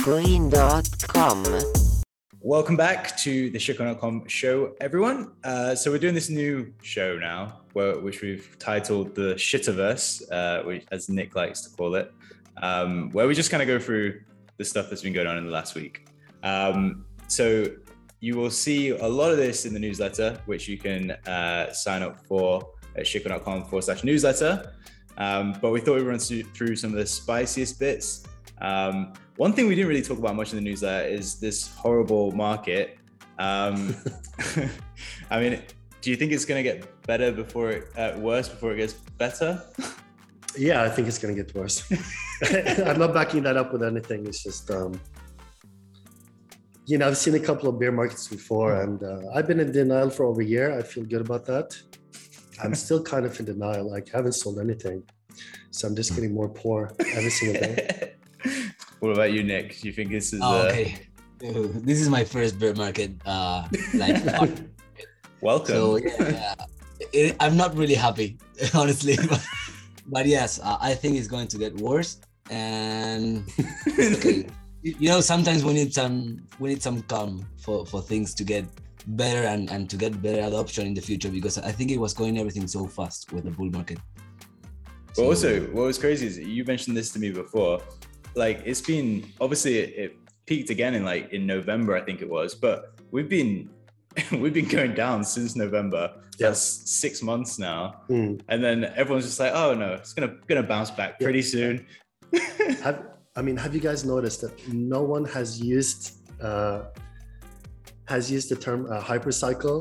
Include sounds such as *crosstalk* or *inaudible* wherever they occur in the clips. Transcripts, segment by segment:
Shitcoin.com. Welcome back to the Shitcoin.com show, everyone. Uh, so we're doing this new show now, where, which we've titled the Shitaverse, uh, which, as Nick likes to call it, um, where we just kind of go through the stuff that's been going on in the last week. Um, so you will see a lot of this in the newsletter, which you can uh, sign up for at shitcoin.com forward slash newsletter. Um, but we thought we'd run through some of the spiciest bits. Um, one thing we didn't really talk about much in the newsletter is this horrible market. Um, *laughs* I mean, do you think it's going to get better before it, uh, worse before it gets better? *laughs* Yeah, I think it's going to get worse. *laughs* I'm not backing that up with anything. It's just, um, you know, I've seen a couple of bear markets before, and uh, I've been in denial for over a year. I feel good about that. I'm still kind of in denial. Like, I haven't sold anything, so I'm just getting more poor every single day. *laughs* what about you, Nick? Do you think this is? Oh, uh, okay. This is my first bear market. Uh, like, *laughs* welcome. so yeah, it, I'm not really happy, *laughs* honestly. But, but yes, uh, I think it's going to get worse. And okay, you you know, sometimes we need some we need some calm for for things to get better and and to get better adoption in the future because I think it was going everything so fast with the bull market. But also, what was crazy is you mentioned this to me before. Like, it's been obviously it, it peaked again in like in November, I think it was. But we've been *laughs* we've been going down since November. Yeah. That's six months now, Mm. and then everyone's just like, "Oh no, it's gonna gonna bounce back Yeah. pretty soon." Have, I mean, have you guys noticed that no one has used uh, has used the term uh, hypercycle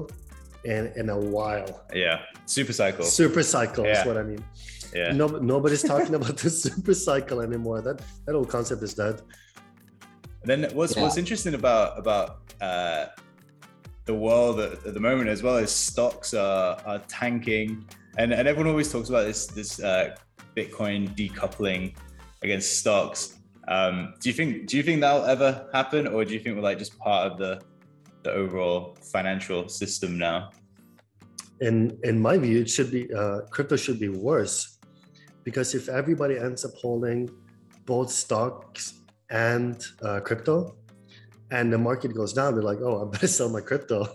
in in a while? yeah, super cycle. Super cycle Yeah. is what I mean. Yeah, No, nobody's *laughs* talking about the super cycle anymore. That that whole concept is dead. And then what's Yeah. what's interesting about about uh, the world at, at the moment as well is stocks are, are tanking, and and everyone always talks about this this uh, Bitcoin decoupling against stocks. Um, do you think do you think that'll ever happen, or do you think we're like just part of the the overall financial system now? In in my view, it should be uh, crypto should be worse because if everybody ends up holding both stocks and uh, crypto, and the market goes down, they're like, oh, I better *laughs* sell my crypto.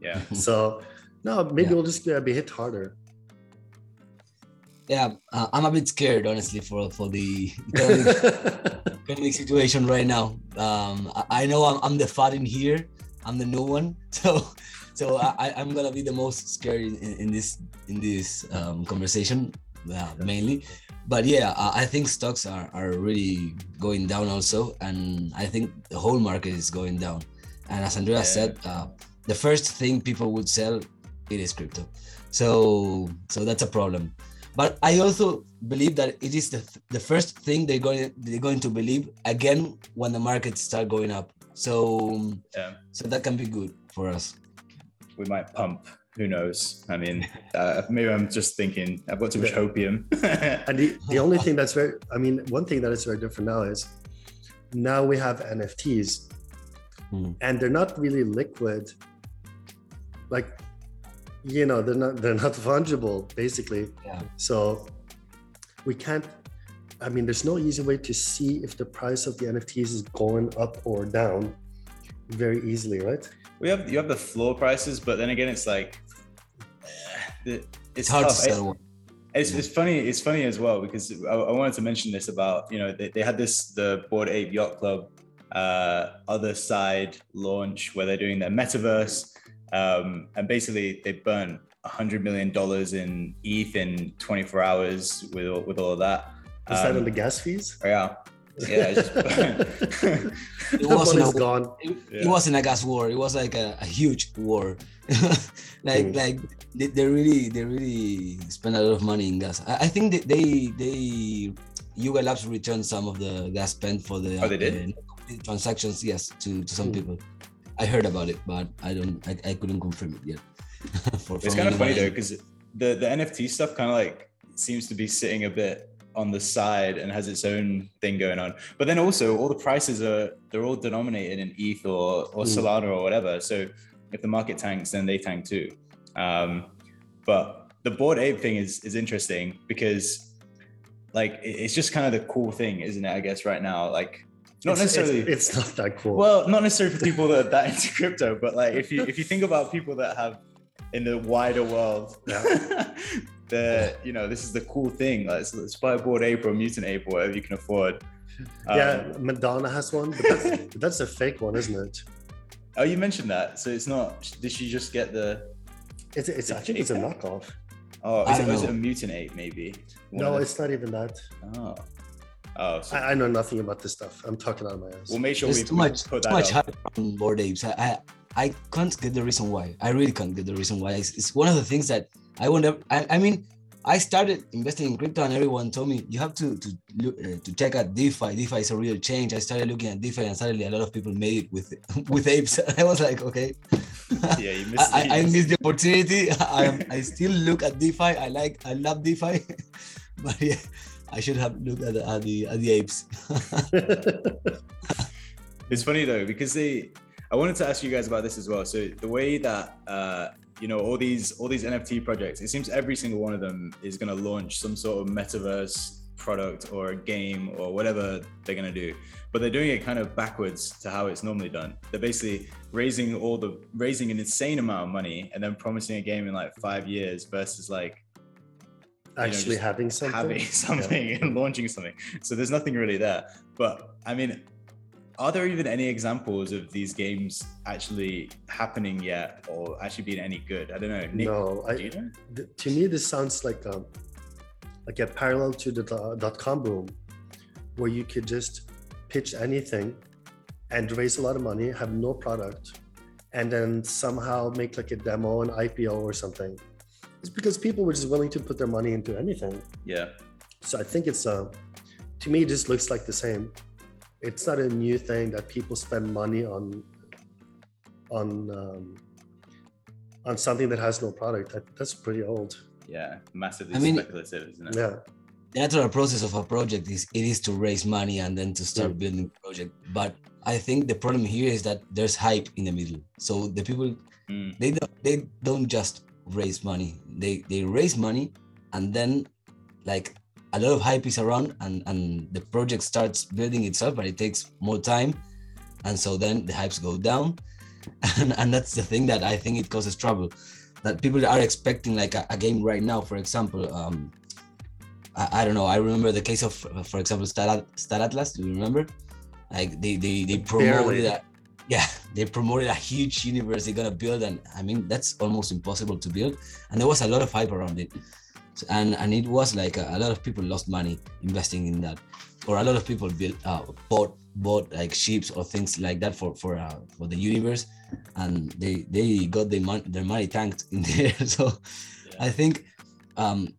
Yeah, *laughs* So no, maybe Yeah. we'll just uh, be hit harder. Yeah, uh, I'm a bit scared, honestly, for for the *laughs* economic economic situation right now. Um, I, I know I'm, I'm the fat in here. I'm the new one, *laughs* so so I, I'm gonna be the most scared in, in, in this in this um, conversation uh, mainly. But yeah, I, I think stocks are, are really going down also, and I think the whole market is going down. And as Andrea Yeah. said, uh, the first thing people would sell it is crypto. So so that's a problem. But I also believe that it is the, the first thing they're going they're going to believe again when the markets start going up. So yeah. so that can be good for us. We might pump. Who knows? I mean, uh, maybe I'm just thinking I've got too much Yeah. opium. *laughs* And the, the only thing that's very, I mean, one thing that is very different now is now we have NFTs Hmm. and they're not really liquid. Like, you know, they're not, they're not fungible basically. Yeah. So we can't, I mean, there's no easy way to see if the price of the NFTs is going up or down very easily, right? we have you have the floor prices, but then again, it's like it's It's hard to tough. It's- sell one. It's, it's funny. It's funny as well because I, I wanted to mention this about you know they, they had this the Bored Ape Yacht Club uh, Otherside launch where they're doing their metaverse um, and basically they burnt a hundred million dollars in ETH in 24 hours with all, with all of that. Is that Um, on the gas fees? Yeah, yeah. It's just, *laughs* It wasn't a- gone. It, Yeah. it wasn't a gas war. It was like a, a huge war. *laughs* like Mm. like they, they really they really spend a lot of money in gas. I, I think that they they Yuga Labs returned some of the gas spent for the, Oh, they did? the transactions. Yes, to to some Mm. people. I heard about it, but I don't. I, I couldn't confirm it yet. *laughs* for, It's kind of funny anyone though because the the NFT stuff kind of like seems to be sitting a bit on the side and has its own thing going on. But then also all the prices are they're all denominated in ETH or or Mm. Solana or whatever. So if the market tanks, then they tank too. Um, but the bored ape thing is is interesting because like it's just kind of the cool thing, isn't it? I guess right now, like not It's- it's- necessarily. It's, not that cool. well, not necessarily for people that are that into crypto, but like if you if you think about people that have in the wider world, *laughs* the you know this is the cool thing. Like let's, let's buy a bored ape or mutant ape or whatever you can afford. yeah, Um, Madonna has one, but that's, *laughs* that's a fake one, isn't it? oh, you mentioned that, so it's not. Did she just get the? It's, it's I think it's a knockoff. Oh, I is it, it a mutant ape maybe? One No, it's not even that. Oh. Oh, so I, I know nothing about this stuff. I'm talking out of my ass. we'll make sure There's we too much, put too that much up. hype on bored apes. I, I, I can't get the reason why. I really can't get the reason why. It's, it's one of the things that I wonder. I, I mean, I started investing in crypto, and everyone told me you have to to look uh, to check out DeFi. DeFi is a real change. I started looking at DeFi, and suddenly a lot of people made it with *laughs* with apes. *laughs* I was like, okay, *laughs* Yeah, you missed. I, I, I missed the opportunity. I I still look at DeFi. I like I love DeFi, but yeah, I should have looked at the at the, at the apes. It's funny though because they. I wanted to ask you guys about this as well. So the way that uh, you know all these all these NFT projects, it seems every single one of them is going to launch some sort of metaverse product or a game or whatever they're going to do. But they're doing it kind of backwards to how it's normally done. They're basically raising all the raising an insane amount of money and then promising a game in like five years versus like Actually just having something. having *laughs* something and launching something. So there's nothing really there. But I mean, are there even any examples of these games actually happening yet or actually being any good? I don't know. Nick, No, do you know? th- to me this sounds like um like a parallel to the dot com boom where you could just pitch anything and raise a lot of money have no product and then somehow make like a demo an ipo or something it's because people were just willing to put their money into anything Yeah. so i think it's uh to me it just looks like the same it's not a new thing that people spend money on on um, on something that has no product That- that's pretty old Yeah. Massively I mean- speculative, isn't it? yeah the natural process of a project is it is to raise money and then to start Mm. building the project but i think the problem here is that there's hype in the middle so the people Mm. they don't they don't just raise money they they raise money and then like a lot of hype is around and and the project starts building itself but it takes more time. And so then the hypes go down. *laughs* And, and that's the thing that i think it causes trouble that people are expecting like a, a game right now for example um I, I don't know. I remember the case of for example star, star atlas. Do you remember? Like they they, they promoted that yeah *laughs* they promoted a huge universe they're gonna build and i mean that's almost impossible to build. And there was a lot of hype around it and and it was like a, a lot of people lost money investing in that. Or a lot of people built uh, bought bought like ships or things like that for for uh, for the universe. And they they got their money their money tanked in *laughs* there. So i think um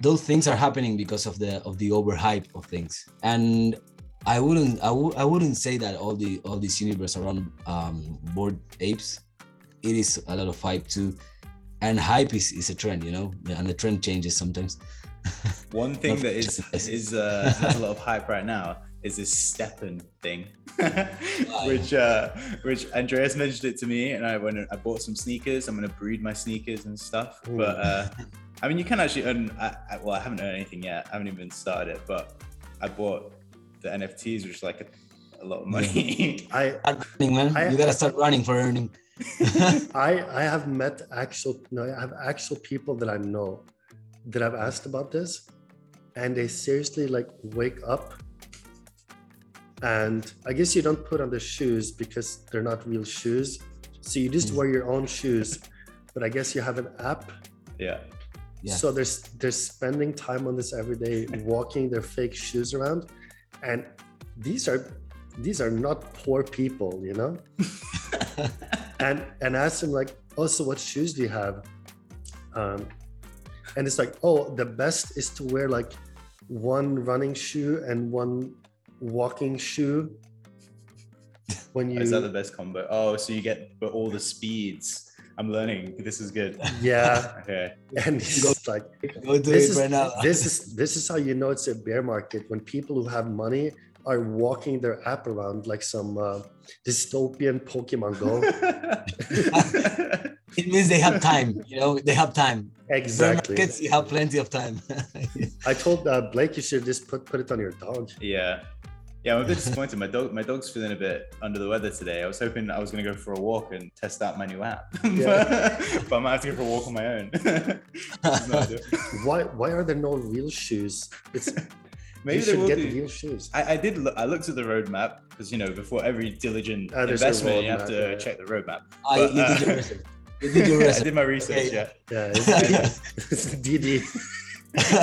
those things are happening because of the of the overhype of things. And I wouldn't I w- I wouldn't say that all the all this universe around um bored apes it is a lot of hype too and hype is, is a trend you know and the trend changes sometimes *laughs* One thing that is *laughs* is uh, has a lot of hype right now is this STEPN thing, *laughs* which uh, which Andreas mentioned it to me, and I went and I bought some sneakers. I'm gonna breed my sneakers and stuff. Ooh. But uh, I mean, you can actually earn. I, I, well, I haven't earned anything yet. I haven't even started it, but I bought the NFTs, which is like a, a lot of money. I start running man I- you gotta start running for earning I I have met actual no I have actual people that I know that I've asked about this and they seriously like wake up. And I guess you don't put on the shoes because they're not real shoes. So you just Mm. wear your own shoes but I guess you have an app. Yeah, Yeah. so there's they're spending time on this every day *laughs* walking their fake shoes around. And these are these are not poor people you know *laughs* and and ask them like oh so what shoes do you have um and it's like oh the best is to wear like one running shoe and one walking shoe when you is that the best combo? Oh, so you get but all the speeds. I'm learning. This is good. yeah *laughs* Okay. and it's like go do this it is right now this is this is how you know it's a bear market when people who have money are walking their app around like some uh, dystopian Pokemon Go. *laughs* it means they have time you know they have time Exactly. Kids, you have plenty of time. I told uh, Blake you should just put put it on your dog. Yeah. Yeah, I'm a bit disappointed. My dog, my dog's feeling a bit under the weather today. I was hoping I was going to go for a walk and test out my new app, *laughs* Yeah. but I might have to go for a walk on my own. *laughs* It's. Why why are there no real shoes? It's Maybe you they will get do. real shoes. I, I did. Look, I looked at the roadmap because you know before every diligent there's a investment, you have to yeah, yeah. check the roadmap. Ah, But, you, you did uh, your research. You did your *laughs* I did my research. Okay. Yeah, Yeah, *laughs* it's, it's *laughs* DD.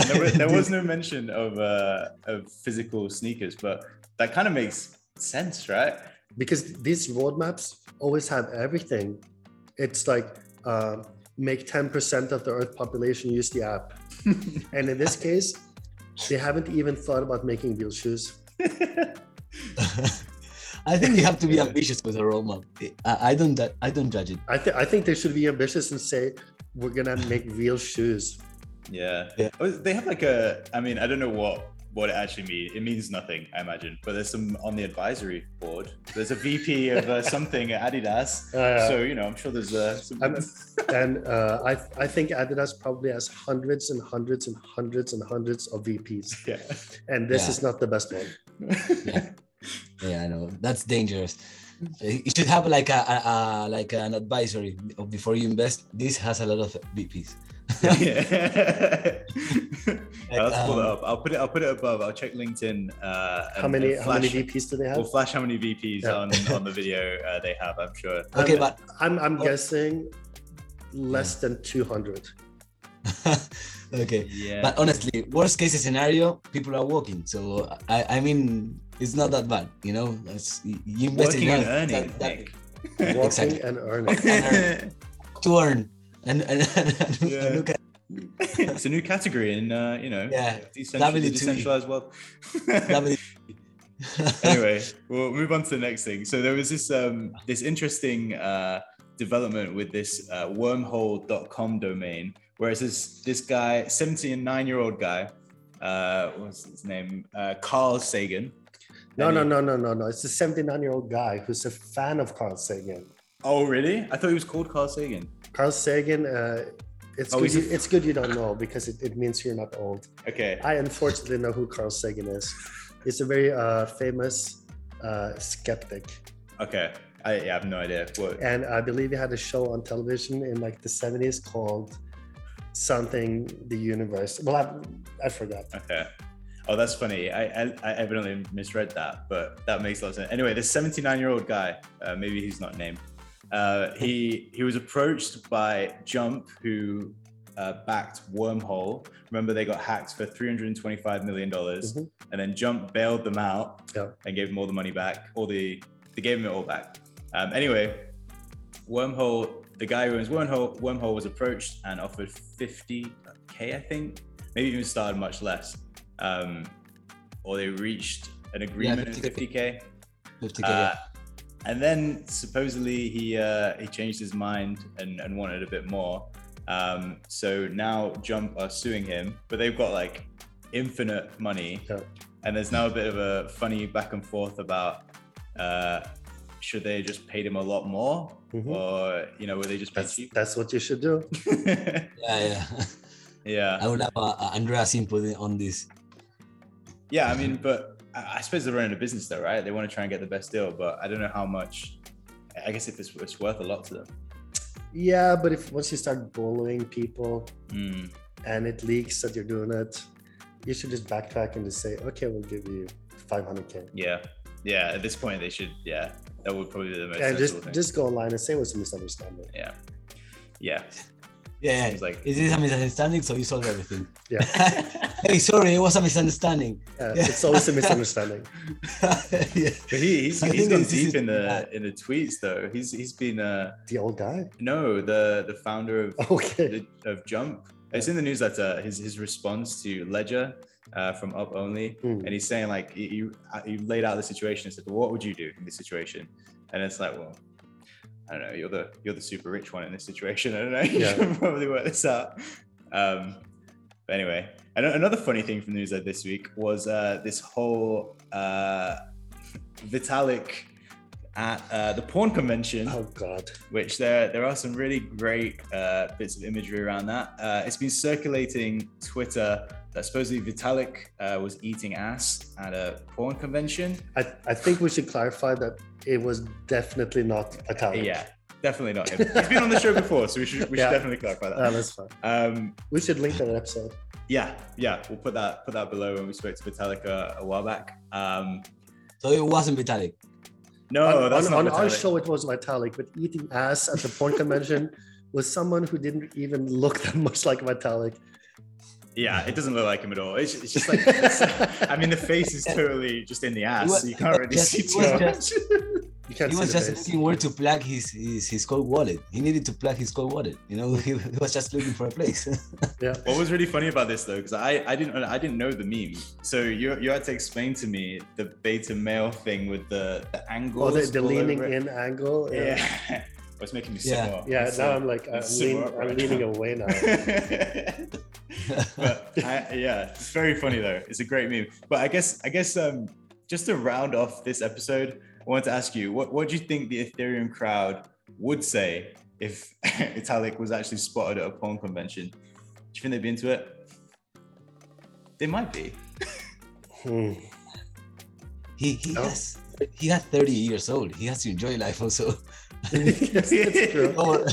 there, was, there was no mention of uh, of physical sneakers, but that kind of makes sense, right? because these roadmaps always have everything. It's like uh, make 10% of the Earth population use the app. and in this case, they haven't even thought about making real shoes. *laughs* I think you have to be ambitious with a roadmap. I, I don't. I don't judge it. I, th- I think they should be ambitious and say, we're going to make *laughs* real shoes. Yeah. Yeah. Oh, They have like a. I mean, I don't know what what it actually means. It means nothing, I imagine. But there's some on the advisory board. There's a VP of uh, something at Adidas. *laughs* Uh, so you know, I'm sure there's uh, some. *laughs* And uh, I, I think Adidas probably has hundreds and hundreds and hundreds and hundreds of VPs. *laughs* yeah. And this Yeah. is not the best one. Yeah. Yeah, I know. That's dangerous. You should have like a, a, a like an advisory before you invest. This has a lot of VPs. yeah. I'll have to pull it um, up. I'll put it. I'll put it above. I'll check LinkedIn. Uh, How many and how many VPs do they have? We'll flash how many VPs Yeah. on on the video uh, they have. I'm sure. *laughs* Okay, I'm, but I'm, I'm Oh. guessing less than 200. *laughs* okay. Yeah. But honestly, worst case scenario, people are walking. So I, I mean, it's not that bad, you know. It's, you invest Working in and earning. that- that- Nick. Walking Exactly. *laughs* and earning. to earn and and, and, and look at *laughs* it's a new category in uh, you know Yeah, decentral- the decentralized world. *laughs* *laughs* Anyway, we'll move on to the next thing. So there was this um this interesting uh development with this uh, wormhole.com domain where it's this this guy, 79 year old guy, uh what's his name? Uh Carl Sagan. No, And no, no, no, no, no. It's a 79 year old guy who's a fan of Carl Sagan. Oh really? I thought he was called Carl Sagan. Carl Sagan, uh, it's, Oh, good you, it's good you don't know because it, it means you're not old. Okay. I unfortunately know who Carl Sagan is. He's a very uh, famous uh, skeptic. Okay. I, yeah, I have no idea. What And I believe he had a show on television in like the 70s called something the universe. Well, I, I forgot. Okay. Oh, that's funny. I, I, I evidently misread that, but that makes a lot of sense. Anyway, this 79 year old guy, uh, maybe he's not named. Uh, he he was approached by Jump, who uh, backed Wormhole. Remember, they got hacked for 325 million dollars, Mhm. and then Jump bailed them out Yeah. and gave them all the money back. All the they gave him it all back. Um, anyway, Wormhole, the guy who owns Wormhole, Wormhole was approached and offered 50k, I think, maybe even started much less. Um, or they reached an agreement at 50K. 50k. 50K, Uh, yeah. And then supposedly he uh, he changed his mind and, and wanted a bit more. Um, so now Jump are suing him, but they've got like infinite money. Yeah. And there's now a bit of a funny back and forth about uh, should they just paid him a lot more Mhm. or you know were they just paid That's, that's what you should do. *laughs* yeah, yeah. yeah. I would have uh, uh, Andreas input on this. Yeah, I mean, but I suppose they're running a business though, right? They want to try and get the best deal, but I don't know how much. I guess if it's, it's worth a lot to them. Yeah, but if once you start bullying people Mm, and it leaks that you're doing it, you should just backtrack and just say, okay, we'll give you 500k. yeah, yeah. At this point, they should. Yeah, that would probably be the most. And just thing. just go online and say it was a misunderstanding. yeah, yeah. Yeah, Seems like- is this a misunderstanding? So you solve everything. Yeah. *laughs* hey, sorry, it was a misunderstanding. Uh, It's always a misunderstanding. *laughs* yeah. But he, he's, I he's think gone this is deep in the bad. in the tweets though. He's he's been uh The old guy. no the the founder of Okay. the, of Jump. It's in the newsletter. His his response to Ledger uh, from Up Only, Hmm. and he's saying like you you- you laid out the situation and said, well, what would you do in this situation? And it's like, well, I don't know. You're the you're the super rich one in this situation. I don't know. *laughs* You Yeah. can probably work this out. Um, but anyway, and another funny thing from the newsletter this week was uh, this whole uh, Vitalik at uh, the porn convention, Oh God. which there there are some really great uh, bits of imagery around that. Uh, it's been circulating Twitter that supposedly Vitalik uh, was eating ass at a porn convention. I, I think we should clarify that it was definitely not Italian. Yeah, definitely not him. *laughs* He's been on the show before, so we should we should Yeah. definitely clarify that. Uh, that's fine. Um, We should link that episode. yeah, yeah, we'll put that put that below when we spoke to Vitalik a, a while back. Um, So it wasn't Vitalik. no, on that's on, not on our show, it was Vitalik, but eating ass at the porn convention *laughs* was someone who didn't even look that much like Vitalik. Yeah, it doesn't look like him at all. It's, it's just like, *laughs* it's- I mean, the face is totally just in the ass, was- so you can't really just- see too much. just- *laughs* You can't He was just face. looking where to plug his, his his cold wallet. He needed to plug his cold wallet. You know, he, *laughs* he was just looking for a place. Yeah. What was really funny about this though, because I, I didn't I didn't know the meme, so you you had to explain to me the beta male thing with the the angles. Oh, the, the leaning over in angle. Yeah, it's making me sick. Yeah. more. Yeah, It's, now uh, I'm like, I'm, lean, up I'm right leaning now. *laughs* away now. but I, yeah, it's very funny though. It's a great meme. But I guess I guess um just to round off this episode, I want to ask you what what do you think the Ethereum crowd would say if *laughs* Vitalik was actually spotted at a porn convention? Do you think they'd be into it? They might be. Hmm. he he No. has he has 30 years old. He has to enjoy life also. Yes, that's true. *laughs* Or,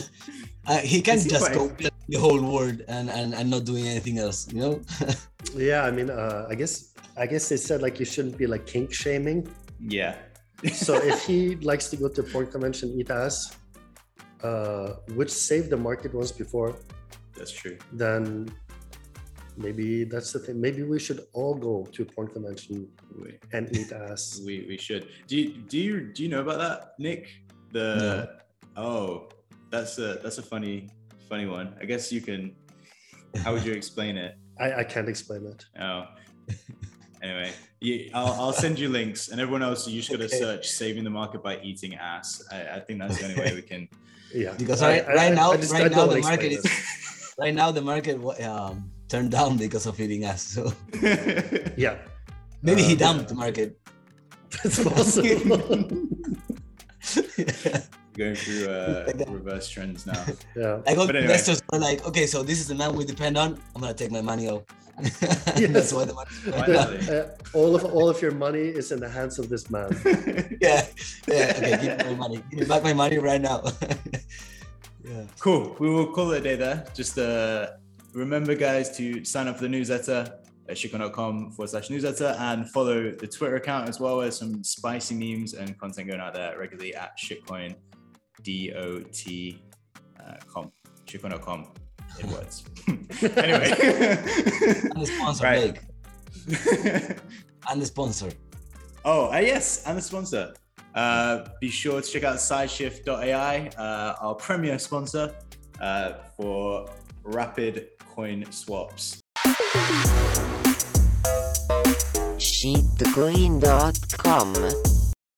uh, he can Is he just quite- go play the whole world and, and and not doing anything else. You know. *laughs* Yeah, I mean, uh, I guess I guess they said like you shouldn't be like kink shaming. Yeah. So if *laughs* he likes to go to a porn convention, eat ass, uh, which saved the market once before, That's true. then maybe that's the thing. Maybe we should all go to a porn convention We, and eat ass. we, we should. Do you do you do you know about that, Nick? The oh, that's a that's a funny funny one. I guess you can. How would you explain it? *laughs* I, I can't explain it. Oh. Anyway, you, I'll, I'll send you links, and everyone else, you just gotta Okay. search "saving the market by eating ass." I, I think that's the only way we can. *laughs* Yeah, Because I- right, I- right now, I just- I *laughs* right now the market is right now the market um, turned down because of eating ass. So Yeah, maybe he Uh, dumped the market. it's possible. *laughs* Going through uh, reverse trends now. yeah. Like all anyway. investors were like, okay, so this is the man we depend on. I'm gonna take my money out. *laughs* Yes. That's why the money. Finally. *laughs* Uh, all of all of your money is in the hands of this man. yeah, yeah. Okay, give me my money. Give me back my money right now. yeah. Cool. We will call it a day there. Just uh, remember, guys, to sign up for the newsletter at shitcoin.com forward slash newsletter and follow the Twitter account as well as some spicy memes and content going out there regularly at shitcoin dot uh, com shitcoin.com in words. *laughs* anyway. *laughs* And the sponsor, Right. Blake. And the sponsor. Oh, uh, yes, and the sponsor. Uh, be sure to check out sideshift.ai, uh, our premier sponsor uh, for rapid coin swaps. shitcoin.com